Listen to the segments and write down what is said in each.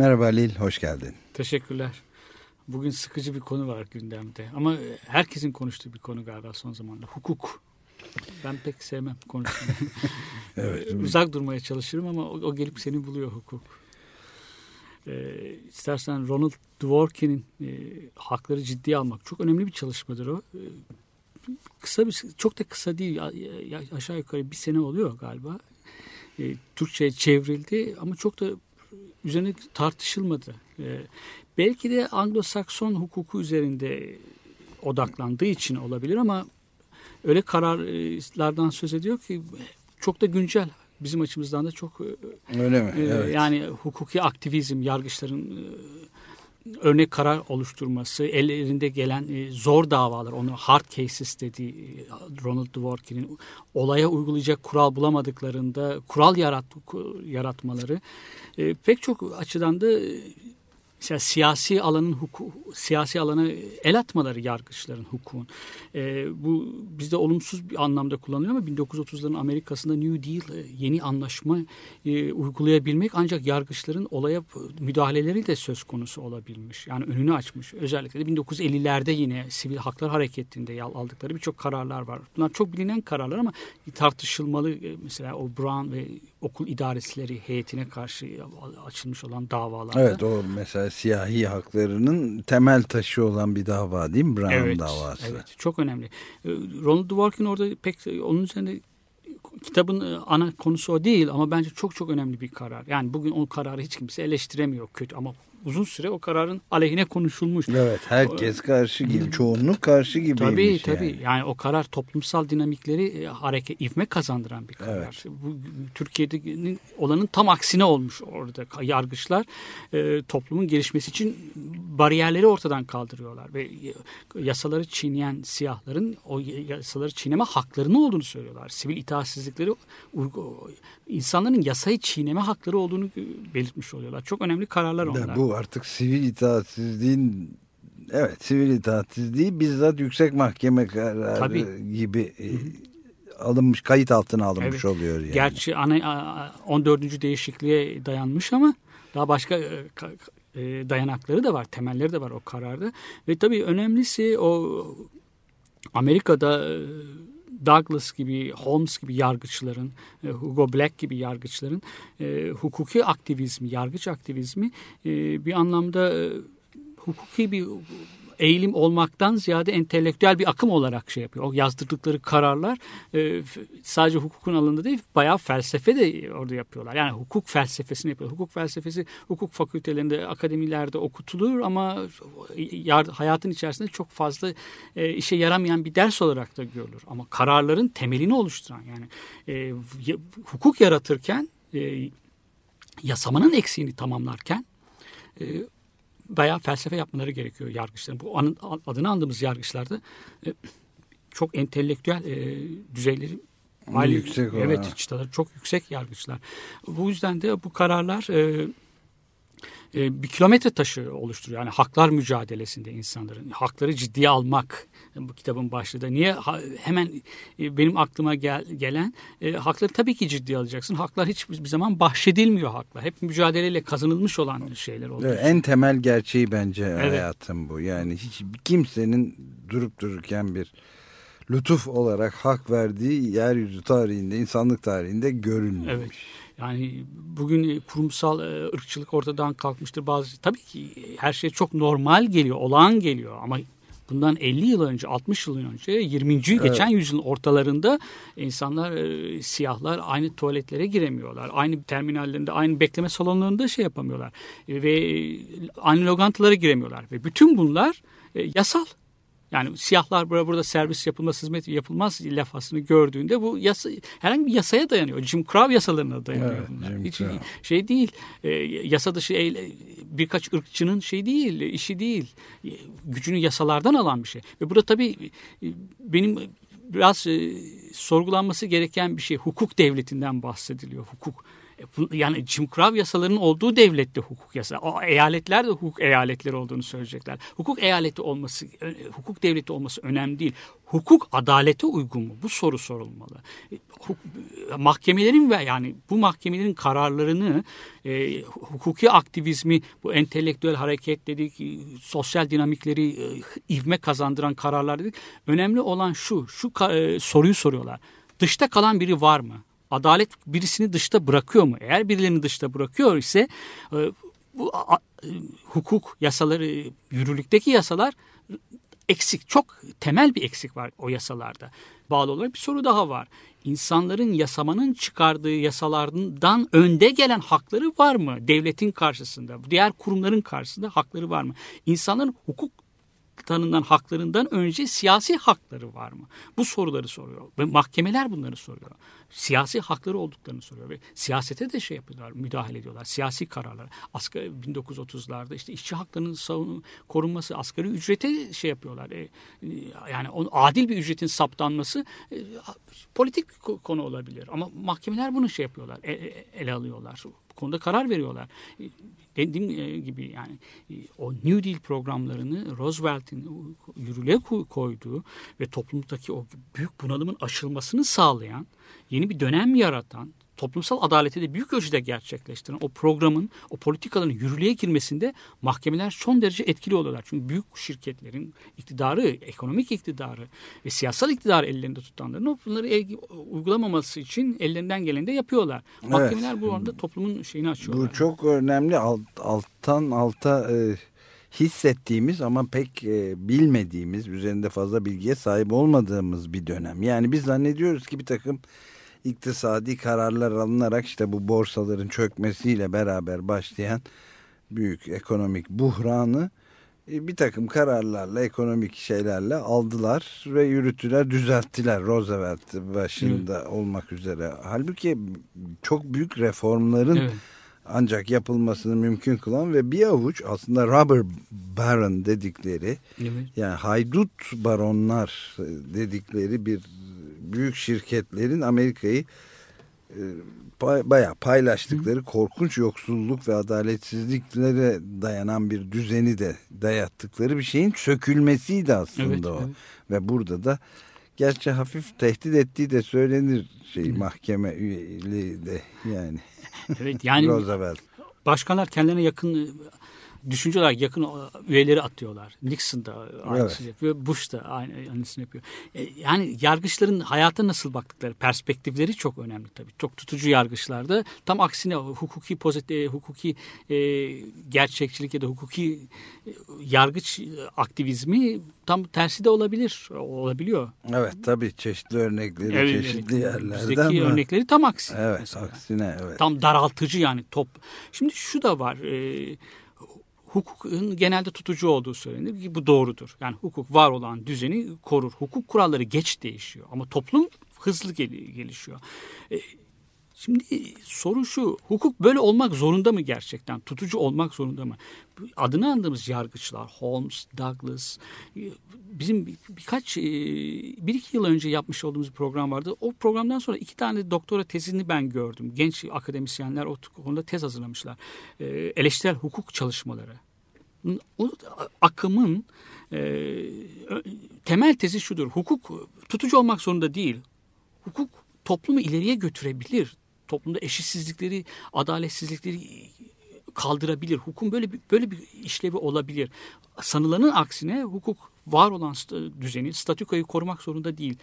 Merhaba Lil, hoş geldin. Teşekkürler. Bugün sıkıcı bir konu var gündemde. Ama herkesin konuştuğu bir konu galiba son zamanda. Hukuk. Ben pek sevmem konuşmayı. Evet. Uzak durmaya çalışırım ama o, o gelip seni buluyor hukuk. Ee, istersen Ronald Dworkin'in e, hakları ciddiye almak çok önemli bir çalışmadır o. Ee, kısa bir çok da kısa değil ya- ya- aşağı yukarı bir sene oluyor galiba. Ee, Türkçe'ye çevrildi ama çok da üzerine tartışılmadı. Ee, belki de Anglo-Sakson hukuku üzerinde odaklandığı için olabilir ama öyle kararlardan söz ediyor ki çok da güncel. Bizim açımızdan da çok e, Öyle mi? ee, Evet. Yani hukuki aktivizm, yargıçların e, örnek karar oluşturması, ellerinde gelen e, zor davalar, onu hard cases dediği e, Ronald Dworkin'in olaya uygulayacak kural bulamadıklarında kural yarat, yaratmaları e, pek çok açıdan da mesela siyasi alanın huku, siyasi alana el atmaları yargıçların hukukun. E, bu bizde olumsuz bir anlamda kullanılıyor ama 1930'ların Amerika'sında New Deal e, yeni anlaşma e, uygulayabilmek ancak yargıçların olaya müdahaleleri de söz konusu olabilmiş. Yani önünü açmış. Özellikle de 1950'lerde yine sivil haklar hareketinde aldıkları birçok kararlar var. Bunlar çok bilinen kararlar ama tartışılmalı. E, Mesela o Brown ve okul idaresleri heyetine karşı açılmış olan davalarda. Evet o mesela siyahi haklarının temel taşı olan bir dava değil mi? Brown davası. Evet, çok önemli. Ee, Ronald Dworkin orada pek onun üzerinde kitabın e, ana konusu o değil ama bence çok çok önemli bir karar. Yani bugün o kararı hiç kimse eleştiremiyor kötü ama uzun süre o kararın aleyhine konuşulmuş. Evet herkes karşı gibi, çoğunluk karşı gibiymiş Tabii tabii. yani. Yani. o karar toplumsal dinamikleri e, hareket ivme kazandıran bir karar. Evet. Bu Türkiye'nin olanın tam aksine olmuş orada yargıçlar e, toplumun gelişmesi için bariyerleri ortadan kaldırıyorlar ve e, yasaları çiğneyen siyahların o yasaları çiğneme haklarının olduğunu söylüyorlar. Sivil itaatsizlikleri insanların yasayı çiğneme hakları olduğunu belirtmiş oluyorlar. Çok önemli kararlar onlar. Bu artık sivil itaatsizliğin evet sivil itaatsizliği bizzat yüksek mahkeme kararı Tabii. gibi e, alınmış kayıt altına alınmış Evet. oluyor yani. Gerçi ana, a- 14. değişikliğe dayanmış ama daha başka e, e, dayanakları da var, temelleri de var o kararda. Ve tabii önemlisi o Amerika'da Douglas gibi, Holmes gibi yargıçların, e, Hugo Black gibi yargıçların e, hukuki aktivizmi, yargıç aktivizmi e, bir anlamda hukuki bir eğilim olmaktan ziyade entelektüel bir akım olarak şey yapıyor. O yazdırdıkları kararlar e, sadece hukukun alanında değil bayağı felsefe de orada yapıyorlar. Yani hukuk felsefesini yapıyorlar. Hukuk felsefesi hukuk fakültelerinde, akademilerde okutulur ama yar- hayatın içerisinde çok fazla e, işe yaramayan bir ders olarak da görülür. Ama kararların temelini oluşturan yani e, hukuk yaratırken e, yasamanın eksiğini tamamlarken e, bayağı felsefe yapmaları gerekiyor yargıçların. Bu anın, adını andığımız yargıçlarda e, çok entelektüel e, düzeyleri hali- Yüksek olan. Evet çıtaları çok yüksek yargıçlar. Bu yüzden de bu kararlar e, e, bir kilometre taşı oluşturuyor. Yani haklar mücadelesinde insanların hakları ciddiye almak bu kitabın başlığı da. Niye Ha- hemen e, benim aklıma gel, gelen e, hakları tabii ki ciddiye alacaksın. Haklar hiçbir zaman bahşedilmiyor haklar. Hep mücadeleyle kazanılmış olan şeyler oluyor. Evet, en temel gerçeği bence Evet. hayatım bu. Yani hiç kimsenin durup dururken bir lütuf olarak hak verdiği yeryüzü tarihinde, insanlık tarihinde görülmemiş. Evet. Yani bugün e, kurumsal e, ırkçılık ortadan kalkmıştır. Bazı tabii ki e, her şey çok normal geliyor, olağan geliyor ama bundan 50 yıl önce, 60 yıl önce, 20. geçen yüzyılın ortalarında insanlar, e, siyahlar aynı tuvaletlere giremiyorlar. Aynı terminallerinde, aynı bekleme salonlarında şey yapamıyorlar. E, ve e, aynı lokantalara giremiyorlar. Ve bütün bunlar e, yasal. Yani siyahlar burada, burada servis yapılmaz, hizmet yapılmaz lafasını gördüğünde bu yasa, herhangi bir yasaya dayanıyor. Jim Crow yasalarına dayanıyor Evet, bunlar. Jim Hiç Crow. şey değil. E, yasa dışı eyle- birkaç ırkçının şey değil, işi değil. E, Gücünü yasalardan alan bir şey. Ve burada tabii e, benim biraz e, sorgulanması gereken bir şey. Hukuk devletinden bahsediliyor. Hukuk yani Jim Crow yasalarının olduğu devlette hukuk yasa. O eyaletler de hukuk eyaletleri olduğunu söyleyecekler. Hukuk eyaleti olması, ö- hukuk devleti olması önemli değil. Hukuk adalete uygun mu? Bu soru sorulmalı. E, Mahkemelerin ve yani bu mahkemelerin kararlarını e, hukuki aktivizmi, bu entelektüel hareket dedik, e, sosyal dinamikleri e, ivme kazandıran kararlar dedik. Önemli olan şu, şu e, soruyu soruyorlar. Dışta kalan biri var mı? Adalet birisini dışta bırakıyor mu? Eğer birilerini dışta bırakıyor ise e, bu hukuk yasaları, yürürlükteki yasalar eksik. Çok temel bir eksik var o yasalarda. Bağlı olarak bir soru daha var. İnsanların yasamanın çıkardığı yasalardan önde gelen hakları var mı? Devletin karşısında, diğer kurumların karşısında hakları var mı? İnsanların hukuk tanınan haklarından önce siyasi hakları var mı? Bu soruları soruyor ve mahkemeler bunları soruyor. Siyasi hakları olduklarını soruyor ve siyasete de şey yapıyorlar, müdahale ediyorlar. Siyasi kararlar. Asgari 1930'larda işte işçi haklarının savun, korunması, asgari ücrete şey yapıyorlar. E, e, yani onun adil bir ücretin saptanması e, politik bir ko- konu olabilir ama mahkemeler bunu şey yapıyorlar, e- e- ele alıyorlar. Bu konuda karar veriyorlar. E, Dediğim gibi yani o New Deal programlarını Roosevelt'in yürürlüğe ko- koyduğu ve toplumdaki o büyük bunalımın aşılmasını sağlayan, yeni bir dönem yaratan, toplumsal adaleti de büyük ölçüde gerçekleştiren o programın, o politikaların yürürlüğe girmesinde mahkemeler son derece etkili oluyorlar. Çünkü büyük şirketlerin iktidarı, ekonomik iktidarı ve siyasal iktidarı ellerinde tutanların bunları el- uygulamaması için ellerinden geleni de yapıyorlar. Mahkemeler bu arada toplumun şeyini açıyorlar. Bu çok önemli alt, alttan alta e, hissettiğimiz ama pek e, bilmediğimiz, üzerinde fazla bilgiye sahip olmadığımız bir dönem. Yani biz zannediyoruz ki bir takım iktisadi kararlar alınarak işte bu borsaların çökmesiyle beraber başlayan büyük ekonomik buhranı e, bir takım kararlarla, ekonomik şeylerle aldılar ve yürüttüler, düzelttiler Roosevelt başında olmak üzere. Halbuki çok büyük reformların Evet. ancak yapılmasını mümkün kılan ve bir avuç aslında robber baron dedikleri Evet. yani haydut baronlar dedikleri bir büyük şirketlerin Amerika'yı e, bayağı paylaştıkları korkunç yoksulluk ve adaletsizliklere dayanan bir düzeni de dayattıkları bir şeyin sökülmesiydi aslında Evet, o. evet. Ve burada da gerçi hafif tehdit ettiği de söylenir şey mahkeme üyeliği de yani Evet yani Roosevelt. başkanlar kendilerine yakın düşünce olarak yakın e, üyeleri atıyorlar. Nixon da aynısını yapıyor. Bush da aynı, aynısını yapıyor. E, Yani yargıçların hayata nasıl baktıkları perspektifleri çok önemli tabii. Çok tutucu yargıçlarda tam aksine hukuki pozitif, hukuki e, gerçekçilik ya da hukuki e, yargıç aktivizmi tam tersi de olabilir. Olabiliyor. Evet tabii çeşitli örnekleri Evet, çeşitli evet. yerlerden Bizdeki var. örnekleri tam aksi. Evet mesela. aksine evet. Tam daraltıcı yani top. Şimdi şu da var. E, hukukun genelde tutucu olduğu söylenir ki bu doğrudur. Yani hukuk var olan düzeni korur. Hukuk kuralları geç değişiyor ama toplum hızlı gel- gelişiyor. E, Şimdi soru şu, hukuk böyle olmak zorunda mı gerçekten? Tutucu olmak zorunda mı? Adını andığımız yargıçlar, Holmes, Douglas, e, bizim bir- birkaç, e, bir iki yıl önce yapmış olduğumuz program vardı. O programdan sonra iki tane doktora tezini ben gördüm. Genç akademisyenler o konuda tez hazırlamışlar. E, Eleştirel hukuk çalışmaları. O akımın temel tezi şudur. Hukuk tutucu olmak zorunda değil. Hukuk toplumu ileriye götürebilir. Toplumda eşitsizlikleri, adaletsizlikleri kaldırabilir. Hukukun böyle bir, böyle bir işlevi olabilir. Sanılanın aksine hukuk var olan düzeni, statükoyu korumak zorunda değil.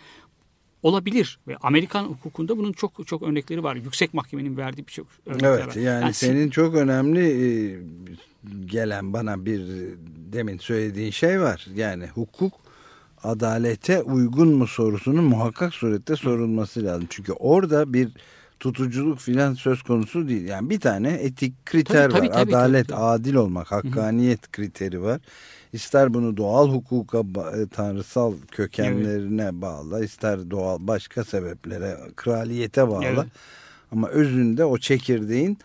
Olabilir ve Amerikan hukukunda bunun çok çok örnekleri var. Yüksek mahkemenin verdiği birçok örnekler Evet var. yani, senin çok önemli e, gelen bana bir demin söylediğin şey var. Yani hukuk adalete uygun mu sorusunun muhakkak surette sorulması lazım. Çünkü orada bir tutuculuk filan söz konusu değil. Yani bir tane etik kriter Tabii, tabii, var. tabii, Adalet, tabii, tabii. adil olmak, hakkaniyet kriteri var. İster bunu doğal hukuka, e, tanrısal kökenlerine bağlı, ister doğal başka sebeplere, kraliyete bağlı. Evet. Ama özünde o çekirdeğin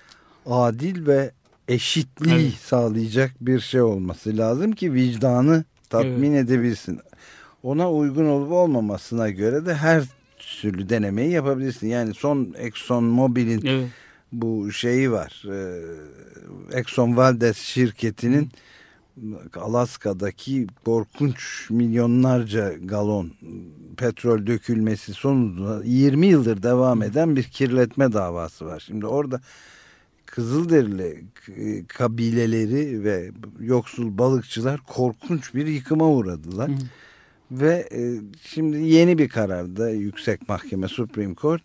adil ve eşitliği Evet. sağlayacak bir şey olması lazım ki vicdanı tatmin edebilsin. Ona uygun olup olmamasına göre de her türlü denemeyi yapabilirsin. Yani son Exxon Mobil'in Evet. bu şeyi var. Ee, Exxon Valdez şirketinin Alaska'daki korkunç milyonlarca galon petrol dökülmesi sonucunda 20 yıldır devam eden bir kirletme davası var. Şimdi orada Kızılderili kabileleri ve yoksul balıkçılar korkunç bir yıkıma uğradılar. Hı. Ve e, şimdi yeni bir kararda yüksek mahkeme Supreme Court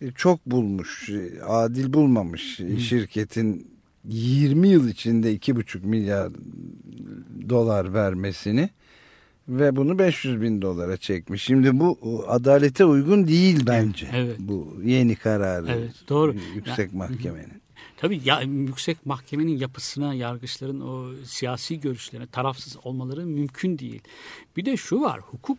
e, çok bulmuş, e, adil bulmamış şirketin 20 yıl içinde 2,5 milyar dolar vermesini ve bunu 500 bin dolara çekmiş. Şimdi bu adalete uygun değil bence. Evet. Bu yeni kararı. Evet, doğru. Yüksek mahkemenin. Tabii ya, yüksek mahkemenin yapısına, yargıçların o siyasi görüşlerine tarafsız olmaları mümkün değil. Bir de şu var, hukuk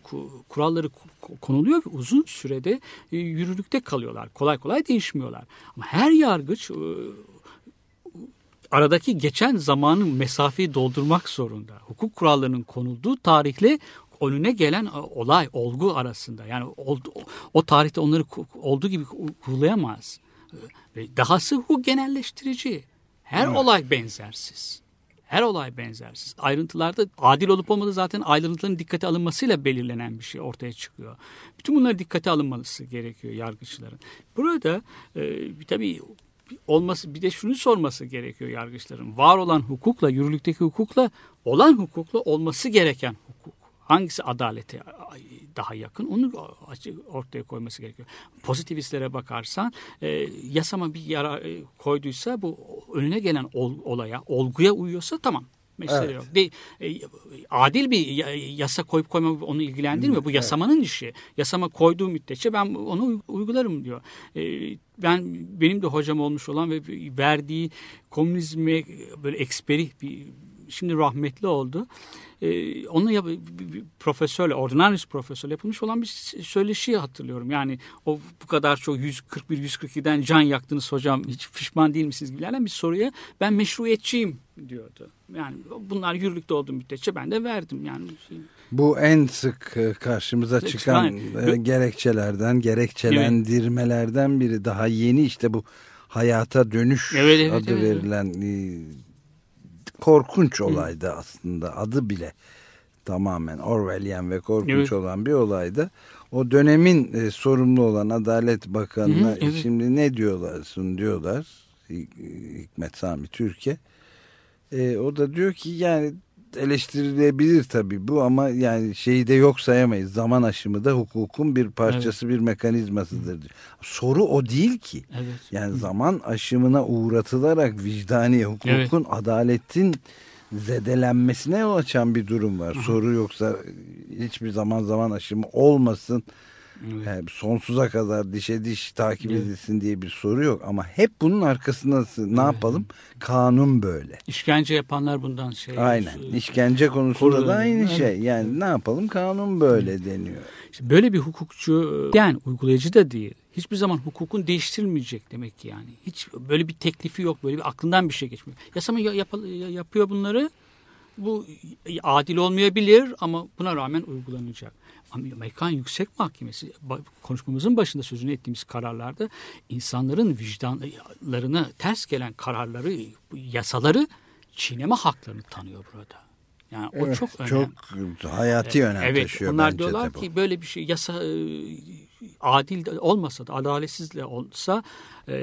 kuralları ko- konuluyor ve uzun sürede e, yürürlükte kalıyorlar. Kolay kolay değişmiyorlar. Ama her yargıç e, aradaki geçen zamanın mesafeyi doldurmak zorunda. Hukuk kurallarının konulduğu tarihle önüne gelen e, olay, olgu arasında. Yani o, o tarihte onları olduğu gibi uygulayamaz. Ve dahası bu genelleştirici. Her olay benzersiz. Her olay benzersiz. Ayrıntılarda adil olup olmadığı zaten ayrıntıların dikkate alınmasıyla belirlenen bir şey ortaya çıkıyor. Bütün bunlar dikkate alınması gerekiyor yargıçların. Burada e, tabii olması bir de şunu sorması gerekiyor yargıçların. Var olan hukukla, yürürlükteki hukukla olan hukukla olması gereken hukuk. Hangisi adalete daha yakın onu ortaya koyması gerekiyor. Pozitivistlere bakarsan e, yasama bir yara e, koyduysa bu önüne gelen ol- olaya, olguya uyuyorsa tamam. Mesele Evet. yok. De, e, adil bir ya- yasa koyup koyma onu ilgilendirmiyor. Bu yasamanın işi. Yasama koyduğu müddetçe ben onu uy- uygularım diyor. E, ben benim de hocam olmuş olan ve verdiği komünizme böyle eksperi bir şimdi rahmetli oldu. Ee, onunla yap- bir- profesörle, ordinarius profesör yapılmış olan bir söyleşiyi hatırlıyorum. Yani o bu kadar çok 141-142'den can yaktınız hocam hiç pişman değil misiniz gibilerden bir soruya ben meşruiyetçiyim diyordu. Yani bunlar yürürlükte olduğu müddetçe ben de verdim. Yani Bu en sık e, karşımıza Çıkan- çıkan e, gerekçelerden, gerekçelendirmelerden biri. Daha yeni işte bu hayata dönüş Evet, evet, adı evet, evet. verilen e, korkunç olaydı aslında. Adı bile tamamen Orwellian ve korkunç Evet. olan bir olaydı. O dönemin e, sorumlu olan Adalet Bakanı'na Hı evet. şimdi ne diyorlar, sun diyorlar Hik- Hikmet Sami Türkiye. E, o da diyor ki yani eleştirilebilir tabii bu ama yani şeyi de yok sayamayız. Zaman aşımı da hukukun bir parçası, bir mekanizmasıdır. diyor. Soru o değil ki. evet. Yani zaman aşımına uğratılarak vicdani hukukun, adaletin zedelenmesine yol açan bir durum var. Soru yoksa hiçbir zaman zaman aşımı olmasın. Evet. Yani sonsuza kadar dişe diş takip Evet. edilsin diye bir soru yok. Ama hep bunun arkasında ne yapalım? Kanun böyle. İşkence yapanlar bundan şey. Aynen. İşkence konusunda Koru- da aynı Evet. şey. Yani ne yapalım? Kanun böyle deniyor. İşte böyle bir hukukçu yani uygulayıcı da değil. Hiçbir zaman hukukun değiştirilmeyecek demek ki yani. Hiç böyle bir teklifi yok. Böyle bir aklından bir şey geçmiyor. Yasama ya- yap- ya- yapıyor bunları. Bu adil olmayabilir ama buna rağmen uygulanacak. Amerikan Yüksek Mahkemesi konuşmamızın başında sözünü ettiğimiz kararlarda insanların vicdanlarına ters gelen kararları, yasaları çiğneme haklarını tanıyor burada. Yani o Evet, çok önemli. Çok hayati önem evet, taşıyor onlar bence diyorlar bu. ki böyle bir şey yasa e, adil olmasa da adaletsiz de olsa e,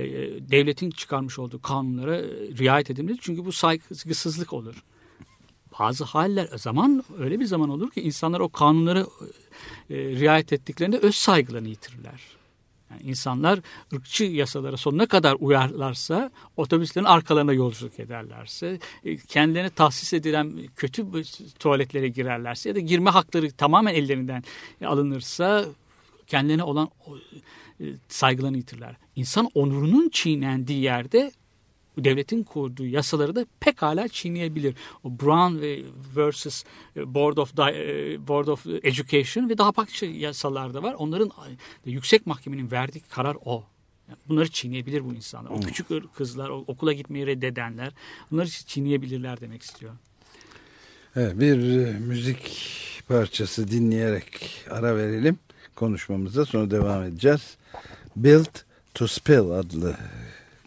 devletin çıkarmış olduğu kanunlara riayet edilmeli. Çünkü bu saygısızlık olur. Bazı haller zaman öyle bir zaman olur ki insanlar o kanunlara e, riayet ettiklerinde öz saygılarını yitirirler. Yani insanlar ırkçı yasalara sonuna kadar uyarlarsa, otobüslerin arkalarına yolculuk ederlerse, e, kendilerine tahsis edilen kötü tuvaletlere girerlerse ya da girme hakları tamamen ellerinden alınırsa kendilerine olan e, saygılarını yitirler. İnsan onurunun çiğnendiği yerde devletin kurduğu yasaları da pekala çiğneyebilir. O Brown ve versus Board of e, Board of Education ve daha başka yasalar da var. Onların e, yüksek mahkemenin verdiği karar o. Bunları çiğneyebilir bu insanlar. O küçük ır- kızlar, okula gitmeyi reddedenler bunları çiğneyebilirler demek istiyor. Evet, bir e, müzik parçası dinleyerek ara verelim konuşmamıza sonra devam edeceğiz. Built to Spill adlı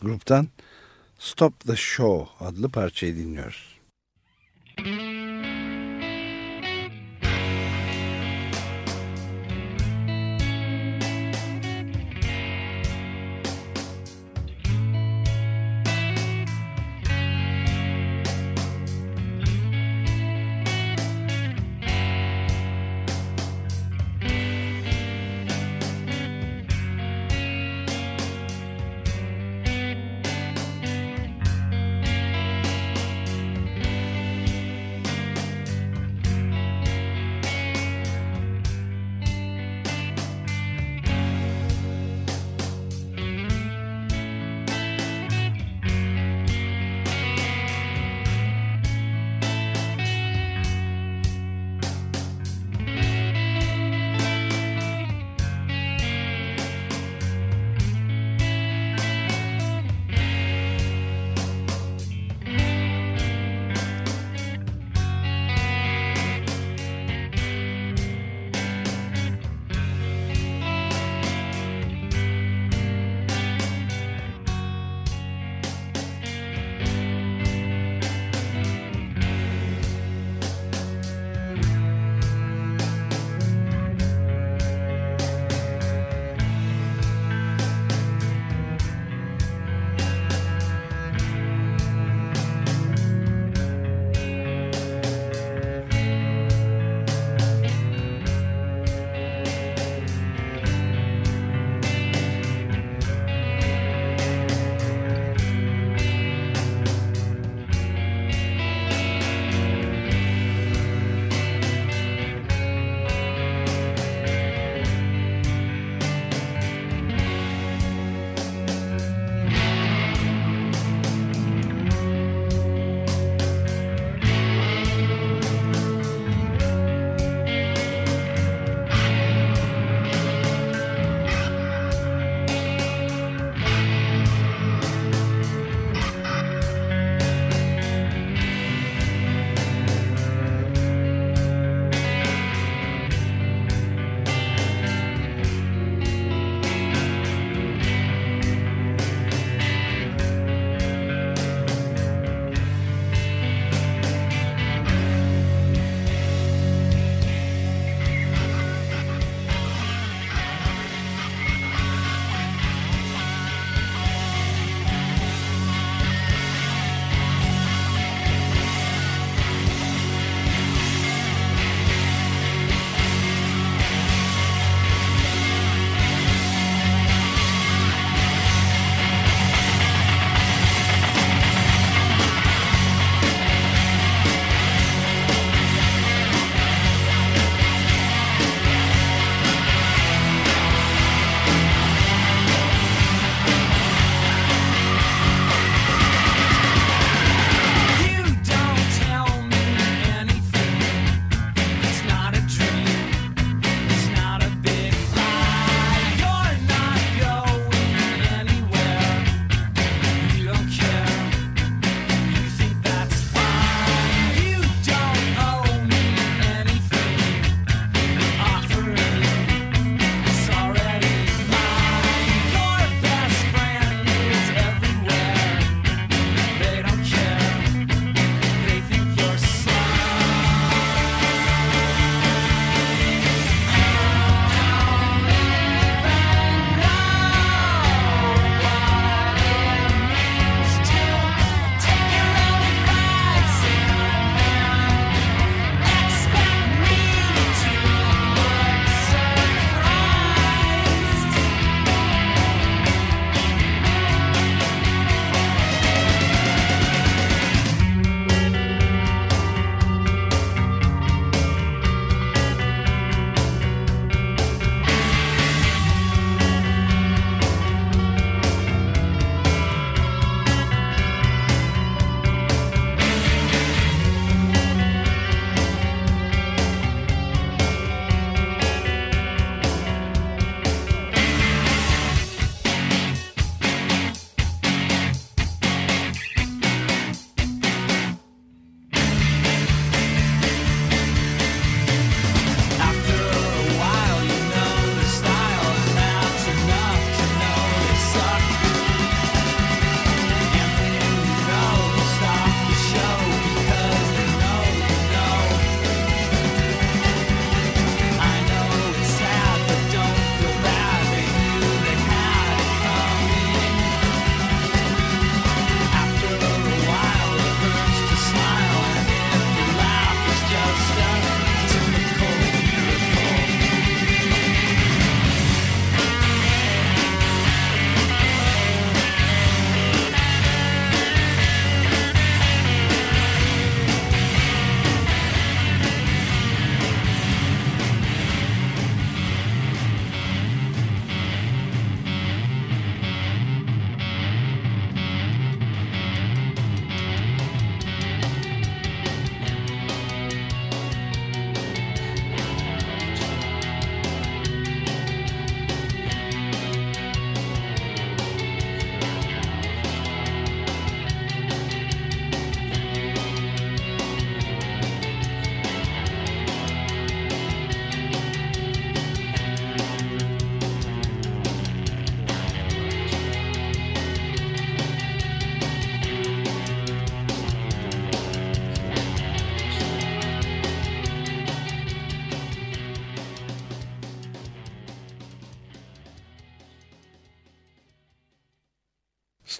gruptan Stop the Show adlı parçayı dinliyoruz.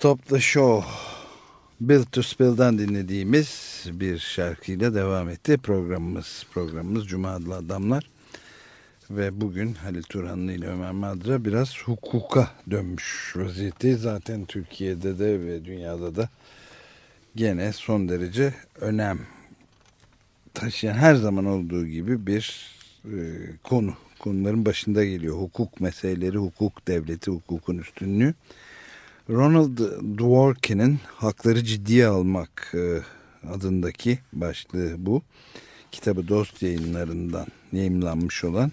Stop the Show Build to Spill'dan dinlediğimiz bir şarkıyla devam etti programımız. Programımız Cuma adlı adamlar. Ve bugün Halil Turhanlı ile Ömer Madra biraz hukuka dönmüş vaziyette. Zaten Türkiye'de de ve dünyada da gene son derece önem taşıyan her zaman olduğu gibi bir e, konu. Konuların başında geliyor. Hukuk meseleleri, hukuk devleti, hukukun üstünlüğü. Ronald Dworkin'in Hakları Ciddiye Almak e, adındaki başlığı bu. Kitabı Dost yayınlarından yayımlanmış olan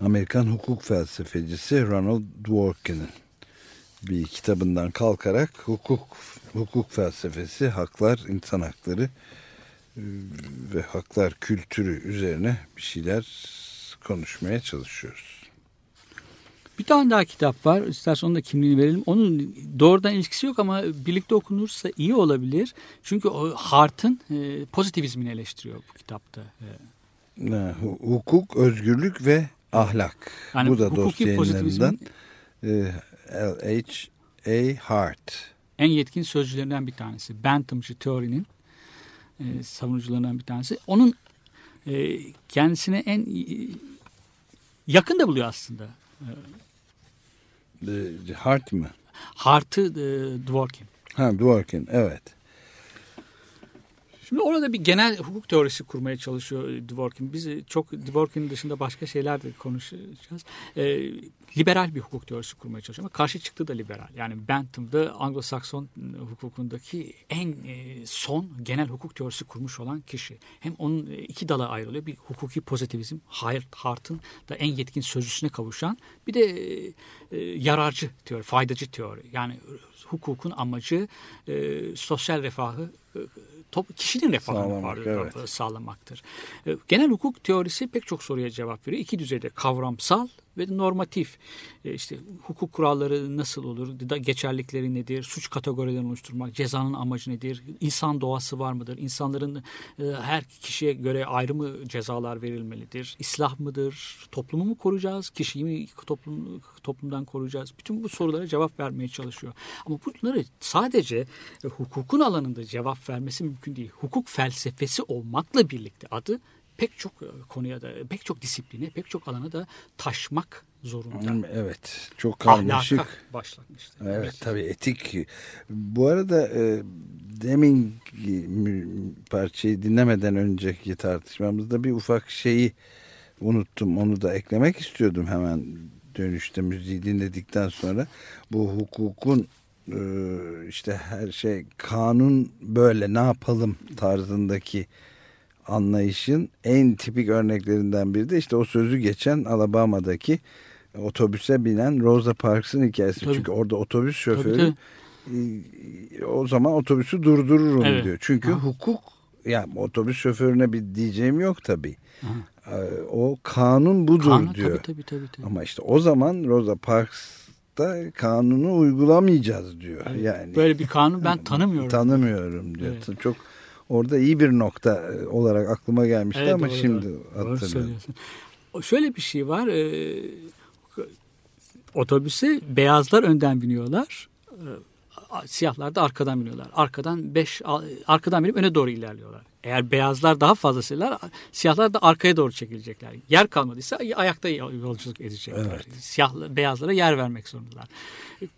Amerikan hukuk felsefecisi Ronald Dworkin'in bir kitabından kalkarak hukuk hukuk felsefesi, haklar, insan hakları e, ve haklar kültürü üzerine bir şeyler konuşmaya çalışıyoruz. Bir tane daha kitap var. İstersen onun da kimliğini verelim. Onun doğrudan ilişkisi yok ama birlikte okunursa iyi olabilir. Çünkü o Hart'ın e, pozitivizmini eleştiriyor bu kitapta. E, Hukuk, özgürlük ve ahlak. Yani bu da pozitivizmin- E, L.H.A. Hart. en yetkin sözcülerinden bir tanesi. Bentham'cı teorinin e, savunucularından bir tanesi. Onun e, kendisine en yakın da buluyor aslında. E, Hart mı? Hart'ı e, Dworkin. Ha, Dworkin, evet. Şimdi orada bir genel hukuk teorisi kurmaya çalışıyor Dworkin. Biz e, çok Dworkin'in dışında başka şeyler de konuşacağız. E, liberal bir hukuk teorisi kurmaya çalışıyor ama karşı çıktı da liberal. Yani Bentham'da Anglo-Sakson e, hukukundaki en e, son genel hukuk teorisi kurmuş olan kişi. Hem onun iki dala ayrılıyor. Bir hukuki pozitivizm, Hart- Hart'ın da en yetkin sözcüsüne kavuşan. Bir de e, yararcı teori, faydacı teori. Yani hukukun amacı sosyal refahı top, kişinin refahını Sağlamak, evet. sağlamaktır. E, Genel hukuk teorisi pek çok soruya cevap veriyor. İki düzeyde kavramsal ve normatif. E, işte hukuk kuralları nasıl olur, geçerlikleri nedir, suç kategorilerini oluşturmak, cezanın amacı nedir, insan doğası var mıdır, insanların e, her kişiye göre ayrı mı cezalar verilmelidir, islah mıdır, toplumu mu koruyacağız, kişiyi mi toplum, toplumdan koruyacağız? Bütün bu sorulara cevap vermeye çalışıyor. Ama bunları sadece e, hukukun alanında cevap vermesi mümkün değil. Hukuk felsefesi olmakla birlikte adı pek çok e, konuya da, pek çok disipline, pek çok alana da taşmak zorunda. Evet, çok karmaşık. Ahlaka başlamıştı. Evet tabii etik. Bu arada e, demin parçayı dinlemeden önceki tartışmamızda bir ufak şeyi unuttum. Onu da eklemek istiyordum hemen dönüşte müziği dinledikten sonra. Bu hukukun e, işte her şey kanun böyle ne yapalım tarzındaki anlayışın en tipik örneklerinden biri de işte o sözü geçen Alabama'daki otobüse binen Rosa Parks'ın hikayesi. Tabii. Çünkü orada otobüs Tabii, şoförü e, o zaman otobüsü durdururum Evet. diyor. Çünkü Ha. hukuk yani otobüs şoförüne bir diyeceğim yok tabii. E, O kanun budur Kanun, diyor. tabii, tabii, tabii, tabii. Ama işte o zaman Rosa Parks da kanunu uygulamayacağız diyor. Evet, Yani Böyle bir kanun ben tanımıyorum. tanımıyorum diyor. Evet. Çok orada iyi bir nokta e, olarak aklıma gelmişti Evet, ama doğru, şimdi. O- Şöyle bir şey var. e, otobüse beyazlar önden biniyorlar. e, siyahlar da arkadan biniyorlar. Arkadan beş arkadan binip öne doğru ilerliyorlar. Eğer beyazlar daha fazlasıyla siyahlar da arkaya doğru çekilecekler. Yer kalmadıysa ayakta yolculuk edecekler. Siyah beyazlara yer vermek zorundalar.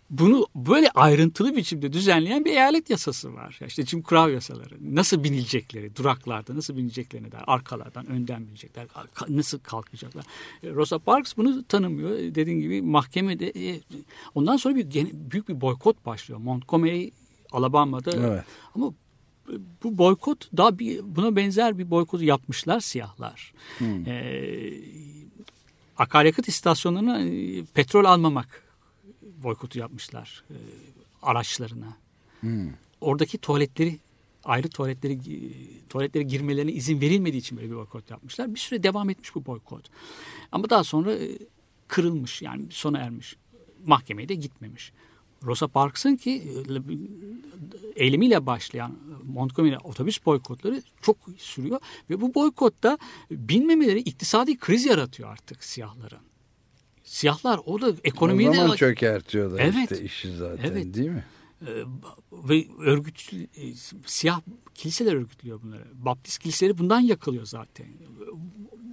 Bunu böyle ayrıntılı biçimde düzenleyen bir eyalet yasası var. İşte Jim Crow yasaları. Nasıl binilecekleri, duraklarda nasıl bineceklerini der. Arkalardan, önden binecekler. Nasıl kalkacaklar. E, Rosa Parks bunu tanımıyor. Dediğim gibi mahkemede e, ondan sonra bir büyük bir boykot başlıyor. Montgomery Alabama'da. Evet. Ama bu boykot daha bir buna benzer bir boykotu yapmışlar siyahlar. Ee, akaryakıt istasyonlarına e, petrol almamak boykotu yapmışlar e, araçlarına. Oradaki tuvaletleri ayrı tuvaletleri e, tuvaletlere girmelerine izin verilmediği için böyle bir boykot yapmışlar. Bir süre devam etmiş bu boykot. Ama daha sonra e, kırılmış yani sona ermiş. Mahkemeye de gitmemiş. Rosa Parks'ın ki e, eylemiyle başlayan Montgomery otobüs boykotları çok sürüyor ve bu boykotta binmemeleri iktisadi kriz yaratıyor artık siyahların. Siyahlar o da O ekonomiyi zaman de çökertiyorlar Evet. işte işi zaten Evet. değil mi? e, ve örgüt e, siyah kiliseler örgütlüyor bunları. Baptist kiliseleri bundan yakılıyor zaten.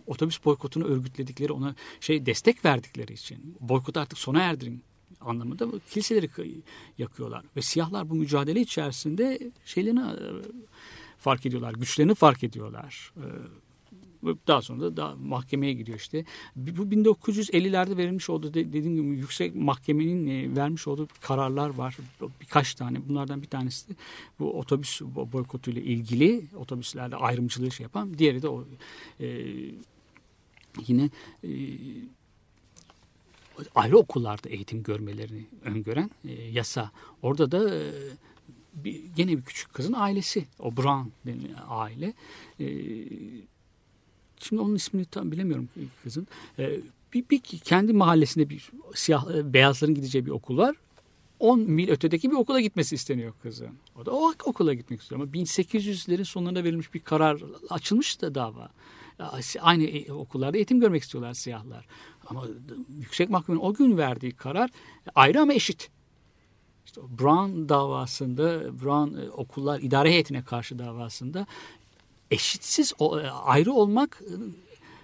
Otobüs boykotunu örgütledikleri ona şey destek verdikleri için boykotu artık sona erdirin anlamında kiliseleri kı- yakıyorlar ve siyahlar bu mücadele içerisinde şeylerini e, fark ediyorlar, güçlerini fark ediyorlar. E, Daha sonra da daha mahkemeye gidiyor işte. Bu 1950'lerde verilmiş olduğu de- dediğim gibi yüksek mahkemenin e, vermiş olduğu kararlar var. Birkaç tane. Bunlardan bir tanesi de bu otobüs bo- boykotuyla ilgili otobüslerde ayrımcılığı şey yapan. Diğeri de o e, yine e, ayrı okullarda eğitim görmelerini öngören e, yasa. Orada da e, bir, gene bir küçük kızın ailesi. O Brown aile. E, Şimdi onun ismini tam bilemiyorum kızın. Ee, bir, bir kendi mahallesinde bir siyah e, beyazların gideceği bir okul var. 10 mil ötedeki bir okula gitmesi isteniyor kızın. O da o okula gitmek istiyor ama 1800'lerin sonlarında verilmiş bir karar açılmış da dava. Aynı e- okullarda eğitim görmek istiyorlar siyahlar. Ama yüksek mahkemenin o gün verdiği karar ayrı ama eşit. İşte Brown davasında, Brown e, okullar idare heyetine karşı davasında eşitsiz e, ayrı olmak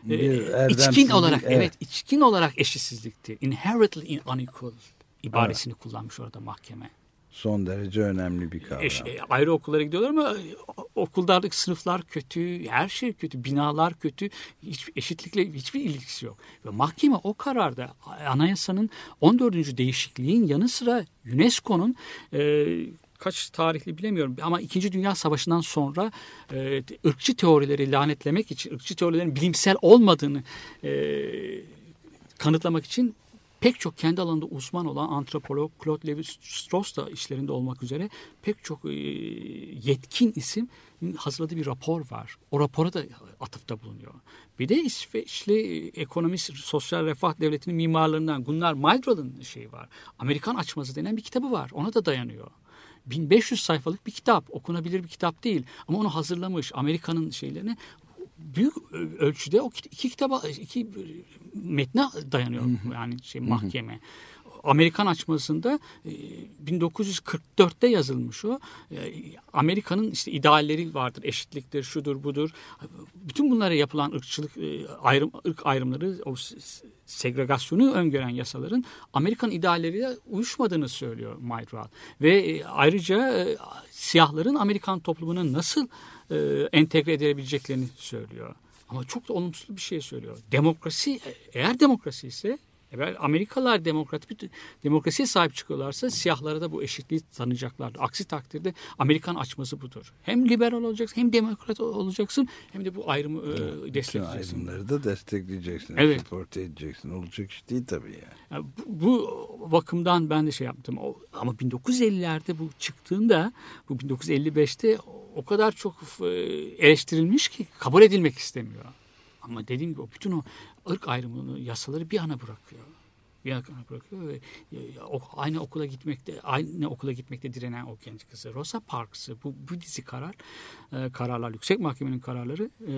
e, Bir içkin olarak evet. evet. içkin olarak eşitsizlikti. Inherently unequal ibaresini kullanmış orada mahkeme. Son derece önemli bir kavram. Eş- e, ayrı okullara gidiyorlar ama e, okullardaki sınıflar kötü, her şey kötü, binalar kötü, hiç, eşitlikle hiçbir ilgisi yok. Ve mahkeme o kararda anayasanın 14. değişikliğin yanı sıra UNESCO'nun e, kaç tarihli bilemiyorum ama 2. Dünya Savaşı'ndan sonra e, ırkçı teorileri lanetlemek için, ırkçı teorilerin bilimsel olmadığını e, kanıtlamak için pek çok kendi alanında uzman olan antropolog Claude Levi-Strauss da işlerinde olmak üzere pek çok e, yetkin isim hazırladığı bir rapor var. O rapora da atıfta bulunuyor. Bir de İsveçli ekonomist sosyal refah devletinin mimarlarından Gunnar Myrdal'ın şeyi var. Amerikan Açmazı denen bir kitabı var. Ona da dayanıyor. 1500 sayfalık bir kitap. Okunabilir bir kitap değil. Ama onu hazırlamış. Amerika'nın şeylerini büyük ölçüde o iki kitaba iki metne dayanıyor yani şey mahkeme. Amerikan açmasında e, 1944'te yazılmış o. E, Amerika'nın işte idealleri vardır, eşitliktir, şudur budur. Bütün bunlara yapılan ırkçılık e, ayrım ırk ayrımları, o segregasyonu öngören yasaların Amerikan idealleriyle uyuşmadığını söylüyor Myrdal. Ve e, ayrıca e, siyahların Amerikan toplumuna nasıl e, entegre edilebileceklerini söylüyor. Ama çok da olumsuz bir şey söylüyor. Demokrasi eğer demokrasi ise eğer Amerikalılar demokrat bir demokrasiye sahip çıkıyorlarsa siyahlara da bu eşitliği tanıyacaklar. Aksi takdirde Amerikan açması budur. Hem liberal olacaksın hem demokrat olacaksın hem de bu ayrımı e, Bütün destekleyeceksin. ayrımları da destekleyeceksin. Evet. Support edeceksin. Olacak iş değil tabii yani. Yani bu, bu bakımdan ben de şey yaptım. Ama 1950'lerde bu çıktığında bu 1955'te o kadar çok e, eleştirilmiş ki kabul edilmek istemiyor. Ama dediğim gibi o bütün o ırk ayrımını yasaları bir yana bırakıyor. Bir yana bırakıyor ve aynı okula gitmekte aynı okula gitmekte direnen o genç kızı Rosa Parks'ı bu, bu dizi karar e, kararlar yüksek mahkemenin kararları e,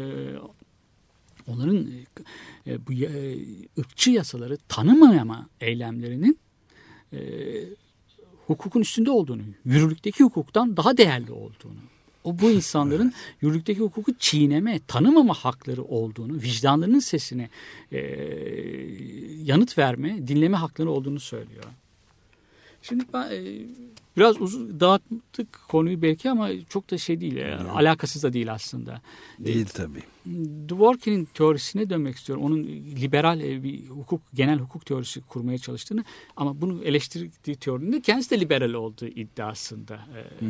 onların e, bu e, ırkçı yasaları tanımama eylemlerinin hukukun üstünde olduğunu, yürürlükteki hukuktan daha değerli olduğunu, o bu insanların yürürlükteki hukuku çiğneme, tanımama hakları olduğunu, vicdanlarının sesine e, yanıt verme, dinleme hakları olduğunu söylüyor. Şimdi ben e, biraz uzun dağıttık konuyu belki ama çok da şey değil, e, alakasız da değil aslında. Değil tabii. Dworkin'in teorisine dönmek istiyorum. Onun liberal e, bir hukuk, genel hukuk teorisi kurmaya çalıştığını ama bunu eleştirdiği teorinin kendisi de liberal olduğu iddiasında. E,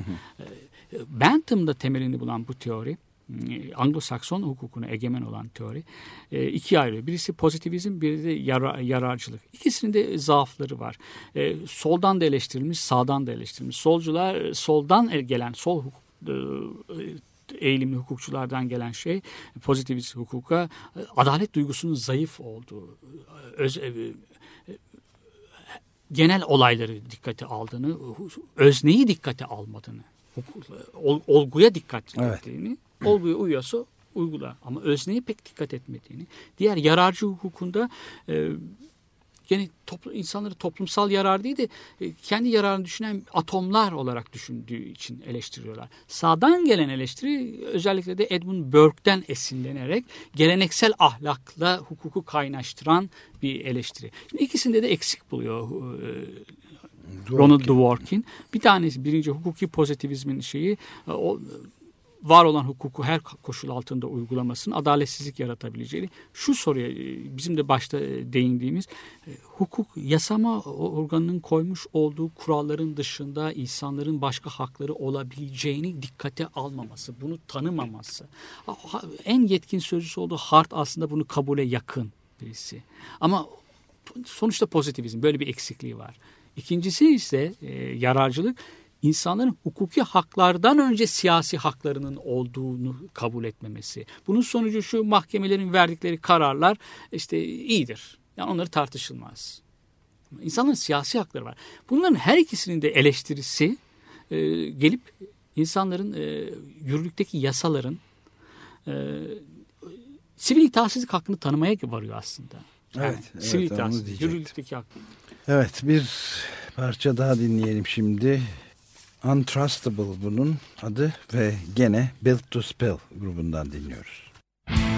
e, Bentham'da temelini bulan bu teori, e, Anglo-Sakson hukukuna egemen olan teori e, ikiye ayrılıyor. Birisi pozitivizm, biri de yara- yararcılık. İkisinin de zaafları var. E, soldan da eleştirilmiş, sağdan da eleştirilmiş. Solcular e, soldan gelen, sol hukuk e, eğilimli hukukçulardan gelen şey pozitivist hukuka e, adalet duygusunun zayıf olduğu, e, öz, e, e, genel olayları dikkate aldığını, özneyi dikkate almadığını, olguya dikkat Evet. Olguya uyuyorsa uygula ama özneye pek dikkat etmediğini, diğer yararcı hukukunda e, gene toplu, insanları toplumsal yarar değil de e, kendi yararını düşünen atomlar olarak düşündüğü için eleştiriyorlar. Sağdan gelen eleştiri özellikle de Edmund Burke'den esinlenerek geleneksel ahlakla hukuku kaynaştıran bir eleştiri. Şimdi ikisinde de eksik buluyor e, Ronald Dworkin. Bir tanesi birinci hukuki pozitivizmin şeyi e, o var olan hukuku her koşul altında uygulamasının adaletsizlik yaratabileceğini şu soruya e, bizim de başta e, değindiğimiz e, hukuk yasama organının koymuş olduğu kuralların dışında insanların başka hakları olabileceğini dikkate almaması, bunu tanımaması. En yetkin sözcüsü olduğu Hart aslında bunu kabule yakın birisi. Ama sonuçta pozitivizm böyle bir eksikliği var. İkincisi ise e, yararcılık insanların hukuki haklardan önce siyasi haklarının olduğunu kabul etmemesi. Bunun sonucu şu mahkemelerin verdikleri kararlar işte iyidir. Yani onları tartışılmaz. İnsanların siyasi hakları var. Bunların her ikisinin de eleştirisi e, gelip insanların e, yürürlükteki yasaların e, sivil itaatsizlik hakkını tanımaya varıyor aslında. Yani, evet, evet, sivil itaatsizlik, yürürlükteki hakkı. Evet bir parça daha dinleyelim şimdi. Untrustable bunun adı ve gene Built to Spill grubundan dinliyoruz. Evet,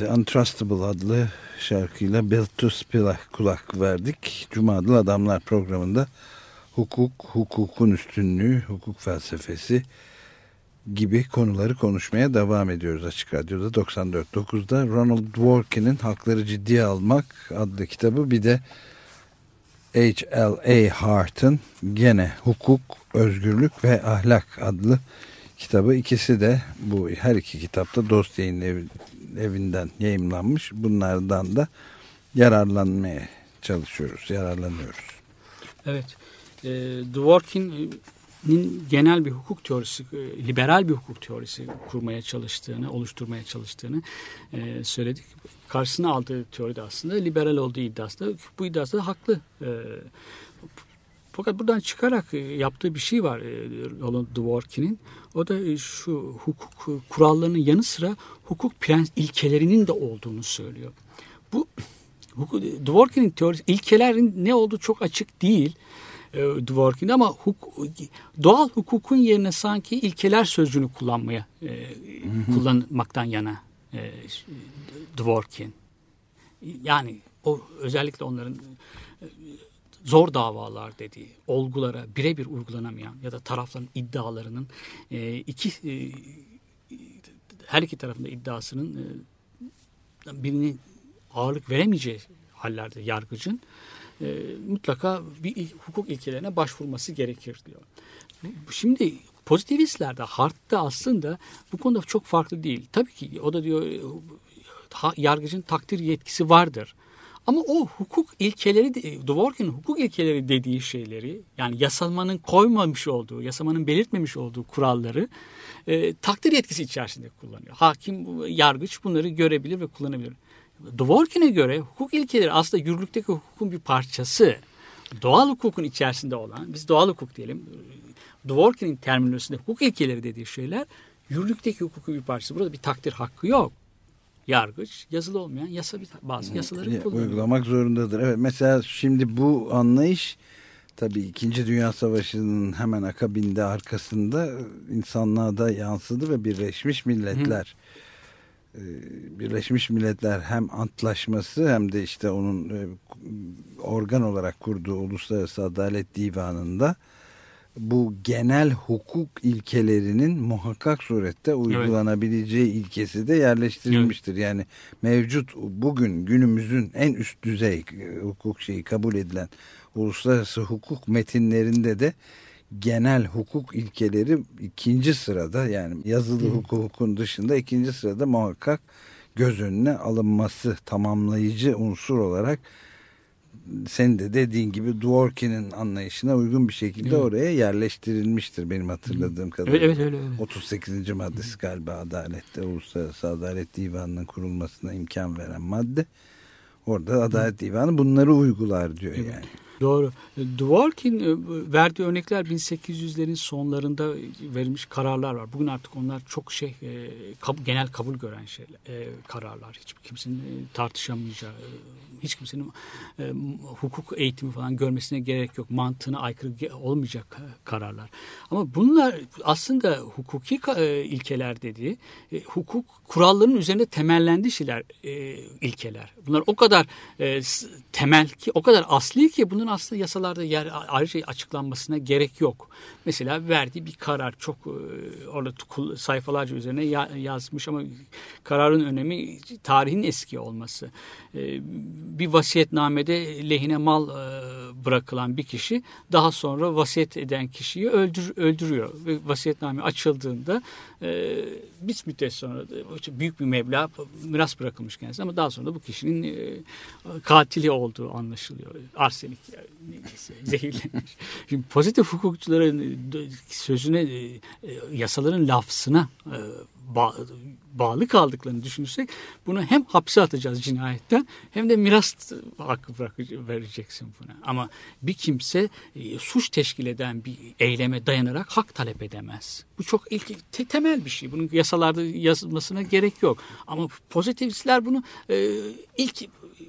Untrustable adlı şarkıyla Built to Spill'a kulak verdik. Cuma Adamlar programında hukuk, hukukun üstünlüğü, hukuk felsefesi gibi konuları konuşmaya devam ediyoruz Açık Radyo'da 94.9'da. Ronald Dworkin'in Hakları Ciddiye Almak adlı kitabı bir de H.L.A. Hart'ın gene Hukuk, Özgürlük ve Ahlak adlı kitabı. ikisi de bu her iki kitapta Dost Yayın Evi'nden yayımlanmış. Bunlardan da yararlanmaya çalışıyoruz, yararlanıyoruz. Evet. E, Dworkin'in genel bir hukuk teorisi, e, liberal bir hukuk teorisi kurmaya çalıştığını, oluşturmaya çalıştığını e, söyledik. Karşısına aldığı teoride aslında liberal olduğu iddiasında, bu iddiasında haklı. E, fakat buradan çıkarak e, yaptığı bir şey var e, Roland Dworkin'in. O da e, şu hukuk kurallarının yanı sıra hukuk prens ilkelerinin de olduğunu söylüyor. Bu Dworkin'in teorisi ilkelerin ne olduğu çok açık değil. Dworkin'de ama hukuk, doğal hukukun yerine sanki ilkeler sözcüğünü kullanmaya e, kullanmaktan yana e, Dworkin. Yani o özellikle onların zor davalar dediği olgulara birebir uygulanamayan ya da tarafların iddialarının e, iki e, her iki tarafında iddiasının e, birini ağırlık veremeyeceği hallerde yargıcın e, mutlaka bir hukuk ilkelerine başvurması gerekir diyor. Şimdi pozitivistlerde Hart'ta aslında bu konuda çok farklı değil. Tabii ki o da diyor yargıcın takdir yetkisi vardır. Ama o hukuk ilkeleri, Dworkin'in hukuk ilkeleri dediği şeyleri yani yasamanın koymamış olduğu, yasamanın belirtmemiş olduğu kuralları e, takdir yetkisi içerisinde kullanıyor. Hakim, yargıç bunları görebilir ve kullanabilir. Dworkin'e göre hukuk ilkeleri aslında yürürlükteki hukukun bir parçası. Doğal hukukun içerisinde olan, biz doğal hukuk diyelim, Dworkin'in terminolojisinde hukuk ilkeleri dediği şeyler yürürlükteki hukukun bir parçası. Burada bir takdir hakkı yok yargıç yazılı olmayan yasa bir bazı yasaları evet, kullanıyor. Uygulamak zorundadır. Evet mesela şimdi bu anlayış tabii 2. Dünya Savaşı'nın hemen akabinde arkasında insanlığa da yansıdı ve Birleşmiş Milletler Hı. Birleşmiş Milletler hem antlaşması hem de işte onun organ olarak kurduğu Uluslararası Adalet Divanı'nda bu genel hukuk ilkelerinin muhakkak surette uygulanabileceği evet. ilkesi de yerleştirilmiştir. Evet. Yani mevcut bugün günümüzün en üst düzey hukuk şeyi kabul edilen uluslararası hukuk metinlerinde de genel hukuk ilkeleri ikinci sırada yani yazılı Hı. hukukun dışında ikinci sırada muhakkak göz önüne alınması tamamlayıcı unsur olarak sen de dediğin gibi Dworkin'in anlayışına uygun bir şekilde evet. oraya yerleştirilmiştir benim hatırladığım kadarıyla. Evet, evet, evet. 38. maddesi galiba adalette Uluslararası Adalet Divanı'nın kurulmasına imkan veren madde. Orada Adalet Divanı bunları uygular diyor evet. yani. Doğru. Dworkin e, verdiği örnekler 1800'lerin sonlarında verilmiş kararlar var. Bugün artık onlar çok şey e, genel kabul gören şeyler, e, kararlar. Hiç kimsenin tartışamayacağı, hiç kimsenin hukuk eğitimi falan görmesine gerek yok. Mantığına aykırı olmayacak kararlar. Ama bunlar aslında hukuki ilkeler dediği hukuk kurallarının üzerinde temellendiği şeyler ilkeler. Bunlar o kadar temel ki, o kadar asli ki bunun aslında yasalarda yer ayrıca açıklanmasına gerek yok. Mesela verdiği bir karar çok e, orada sayfalarca üzerine yazmış ama kararın önemi tarihin eski olması. E, bir vasiyetnamede lehine mal e, bırakılan bir kişi daha sonra vasiyet eden kişiyi öldür, öldürüyor ve vasiyetname açıldığında bir müddet sonra büyük bir meblağ miras bırakılmış kendisine ama daha sonra da bu kişinin katili olduğu anlaşılıyor. Arsenik zehirlenmiş. Şimdi pozitif hukukçuların sözüne, e, yasaların lafzına e, bağlı kaldıklarını düşünürsek bunu hem hapse atacağız cinayetten hem de miras hakkı vereceksin buna. Ama bir kimse e, suç teşkil eden bir eyleme dayanarak hak talep edemez. Bu çok ilk te, temel bir şey. Bunun yasalarda yazılmasına gerek yok. Ama pozitivistler bunu e, ilk